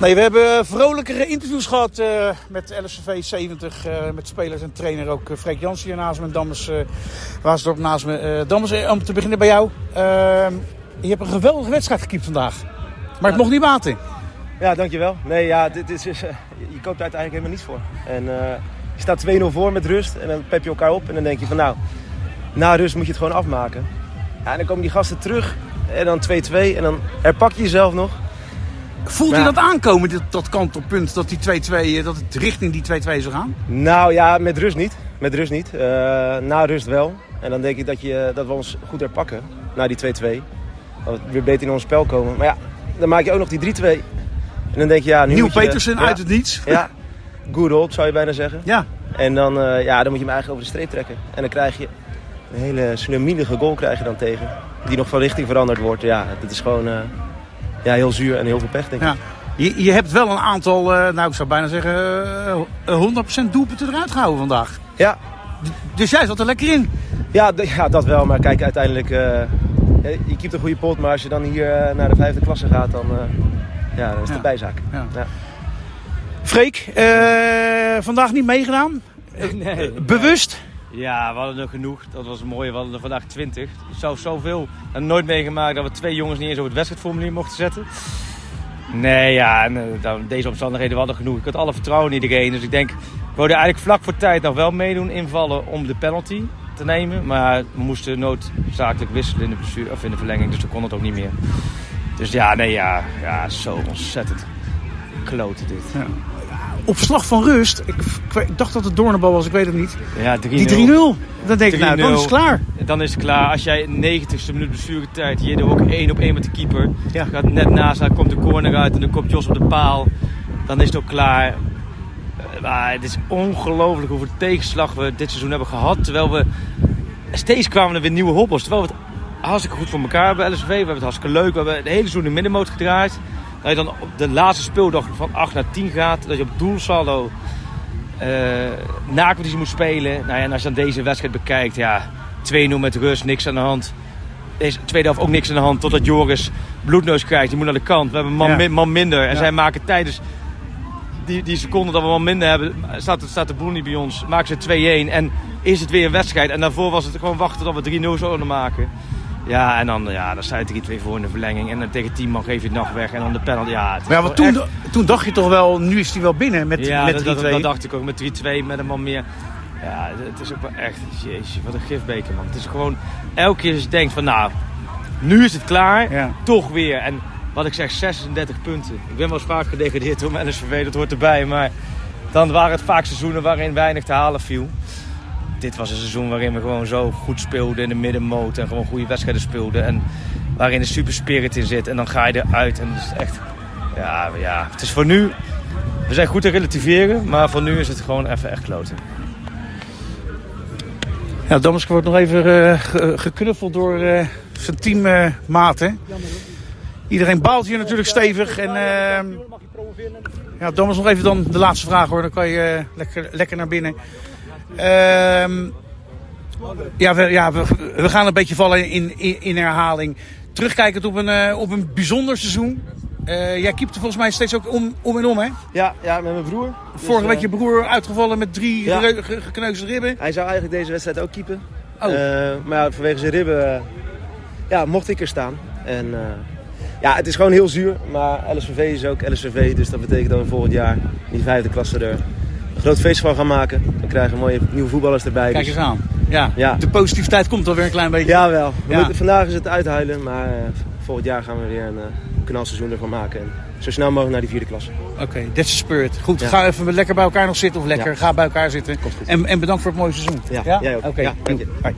Nee, we hebben vrolijkere interviews gehad uh, met LSV 70. Uh, met spelers en trainer ook. Uh, Freek Jansen hier naast me en uh, Waasdorp naast me. Dammers, om te beginnen bij jou. Ehm, je hebt een geweldige wedstrijd gekiept vandaag. Maar het mocht niet baten. Ja, dankjewel. Nee, ja, dit is, je koopt uiteindelijk helemaal niets voor. En je staat 2-0 voor met rust en dan pep je elkaar op. En dan denk je van nou, na rust moet je het gewoon afmaken. Ja, en dan komen die gasten terug en dan 2-2 en dan herpak je jezelf nog. Voelt je dat aankomen, dat, dat kantelpunt, dat, die 2-2, dat het richting die 2-2 zou gaan? Nou ja, met rust niet. Met rust niet. Uh, na rust wel. En dan denk ik dat, je, dat we ons goed herpakken. Na die 2-2. Dat we weer beter in ons spel komen. Maar ja, dan maak je ook nog die 3-2. En dan denk je, ja... Nu Nieuw Petersen uit het niets. Ja, good old zou je bijna zeggen. Ja. En dan, uh, ja, dan moet je hem eigenlijk over de streep trekken. En dan krijg je een hele slimielige goal krijg je dan tegen. Die nog van richting veranderd wordt. Ja, dat is gewoon... Uh, ja, heel zuur en heel veel pech, denk ik. Ja. Je, je hebt wel een aantal, uh, nou ik zou bijna zeggen, uh, 100% doelpunten eruit gehouden vandaag. Ja. Dus jij zat er lekker in? Ja, ja dat wel. Maar kijk, uiteindelijk, uh, je keept een goede pot. Maar als je dan hier naar de vijfde klasse gaat, dan, ja, dan is het ja. bijzaak. Ja. Ja. Freek, vandaag niet meegedaan? Nee. Bewust? Ja, we hadden er genoeg. Dat was mooi. We hadden er vandaag 20. Ik zou zoveel en nooit meegemaakt dat we twee jongens niet eens op het wedstrijdformulier mochten zetten. Nee, ja, en, uh, deze omstandigheden hadden genoeg. Ik had alle vertrouwen in iedereen. Dus ik denk, we wilden eigenlijk vlak voor tijd nog wel meedoen invallen om de penalty te nemen. Maar we moesten noodzakelijk wisselen in de, bestuur, of in de verlenging, dus we kon het ook niet meer. Dus ja, nee, ja, ja zo ontzettend kloten dit. Ja op slag van rust. Ik, ik dacht dat het Doornenbal was, ik weet het niet. Ja, 3-0. Die 3-0. Dan denk ik, nou, dan is het klaar. Dan is het klaar. Als jij 90ste minuut tijd, je doet ook één op één met de keeper. Ja. Gaat net naast haar, komt de corner uit en dan komt Jos op de paal. Dan is het ook klaar. Eh, maar het is ongelooflijk hoeveel tegenslag we dit seizoen hebben gehad. Terwijl we steeds kwamen er weer nieuwe hobbels. Terwijl we het hartstikke goed voor elkaar hebben, LSV. We hebben het hartstikke leuk. We hebben het hele seizoen in de middenmoot gedraaid. Dat je dan op de laatste speeldag van 8 naar 10 gaat. Dat je op doelsaldo uh, nacompetitie moet spelen. Nou ja, en als je dan deze wedstrijd bekijkt, ja, 2-0 met rust, niks aan de hand. Deze tweede helft ook niks aan de hand. Totdat Joris bloedneus krijgt. Die moet naar de kant. We hebben man, ja. man minder. En ja. zij maken tijdens die, die seconde dat we man minder hebben, staat, staat de boel niet bij ons. Maken ze 2-1 en is het weer een wedstrijd. En daarvoor was het gewoon wachten tot we 3-0 zouden maken. Ja, en dan, ja, dan sta je 3-2 voor in de verlenging. En dan tegen 10 man geef je het nog weg. En dan de penalty. Ja, maar ja, want toen, echt... toen dacht je toch wel, nu is hij wel binnen met, ja, met 3-2. Dat, dat, dacht ik ook. Met 3-2, met een man meer. Ja, het is ook wel echt, jeetje, wat een gifbeker man. Het is gewoon, elke keer als je denkt van nou, nu is het klaar, ja. toch weer. En wat ik zeg, 36 punten. Ik ben wel eens vaak gedegradeerd door mijn NSVV, dat hoort erbij. Maar dan waren het vaak seizoenen waarin weinig te halen viel dit was een seizoen waarin we gewoon zo goed speelden in de middenmoot. En gewoon goede wedstrijden speelden. En waarin de super spirit in zit. En dan ga je eruit. En het is echt... Ja, ja, het is voor nu... We zijn goed te relativeren. Maar voor nu is het gewoon even echt kloten. Ja, Damaske wordt nog even uh, geknuffeld door uh, zijn teammaat. Uh, Iedereen baalt hier natuurlijk stevig. En, uh, ja, Thomas, nog even dan de laatste vraag hoor. Dan kan je lekker, lekker naar binnen. Um, ja, we, ja we, we, gaan een beetje vallen in, in, in herhaling. Terugkijkend op een, uh, op een bijzonder seizoen. Uh, jij keepte volgens mij steeds ook om, om en om, hè? Ja, ja met mijn broer. Vorige dus, week je broer uitgevallen met drie ja. gekneusde ribben. Hij zou eigenlijk deze wedstrijd ook keepen. Oh. Maar ja, vanwege zijn ribben ja, mocht ik er staan. En ja, het is gewoon heel zuur. Maar LSVV is ook LSVV. Dus dat betekent dat we volgend jaar die vijfde klasse er groot feest van gaan maken. We krijgen mooie nieuwe voetballers erbij. Kijk dus- eens aan. Ja. ja. De positiviteit komt alweer een klein beetje. Jawel. We ja. moeten, vandaag is het uithuilen, maar uh, volgend jaar gaan we weer een uh, knalseizoen ervan maken. En zo snel mogelijk naar die vierde klasse. Oké, okay, that's the spirit. Goed, ja. ga even lekker bij elkaar nog zitten of lekker ga bij elkaar zitten. En, en bedankt voor het mooie seizoen. Ja, ook. Oké, okay.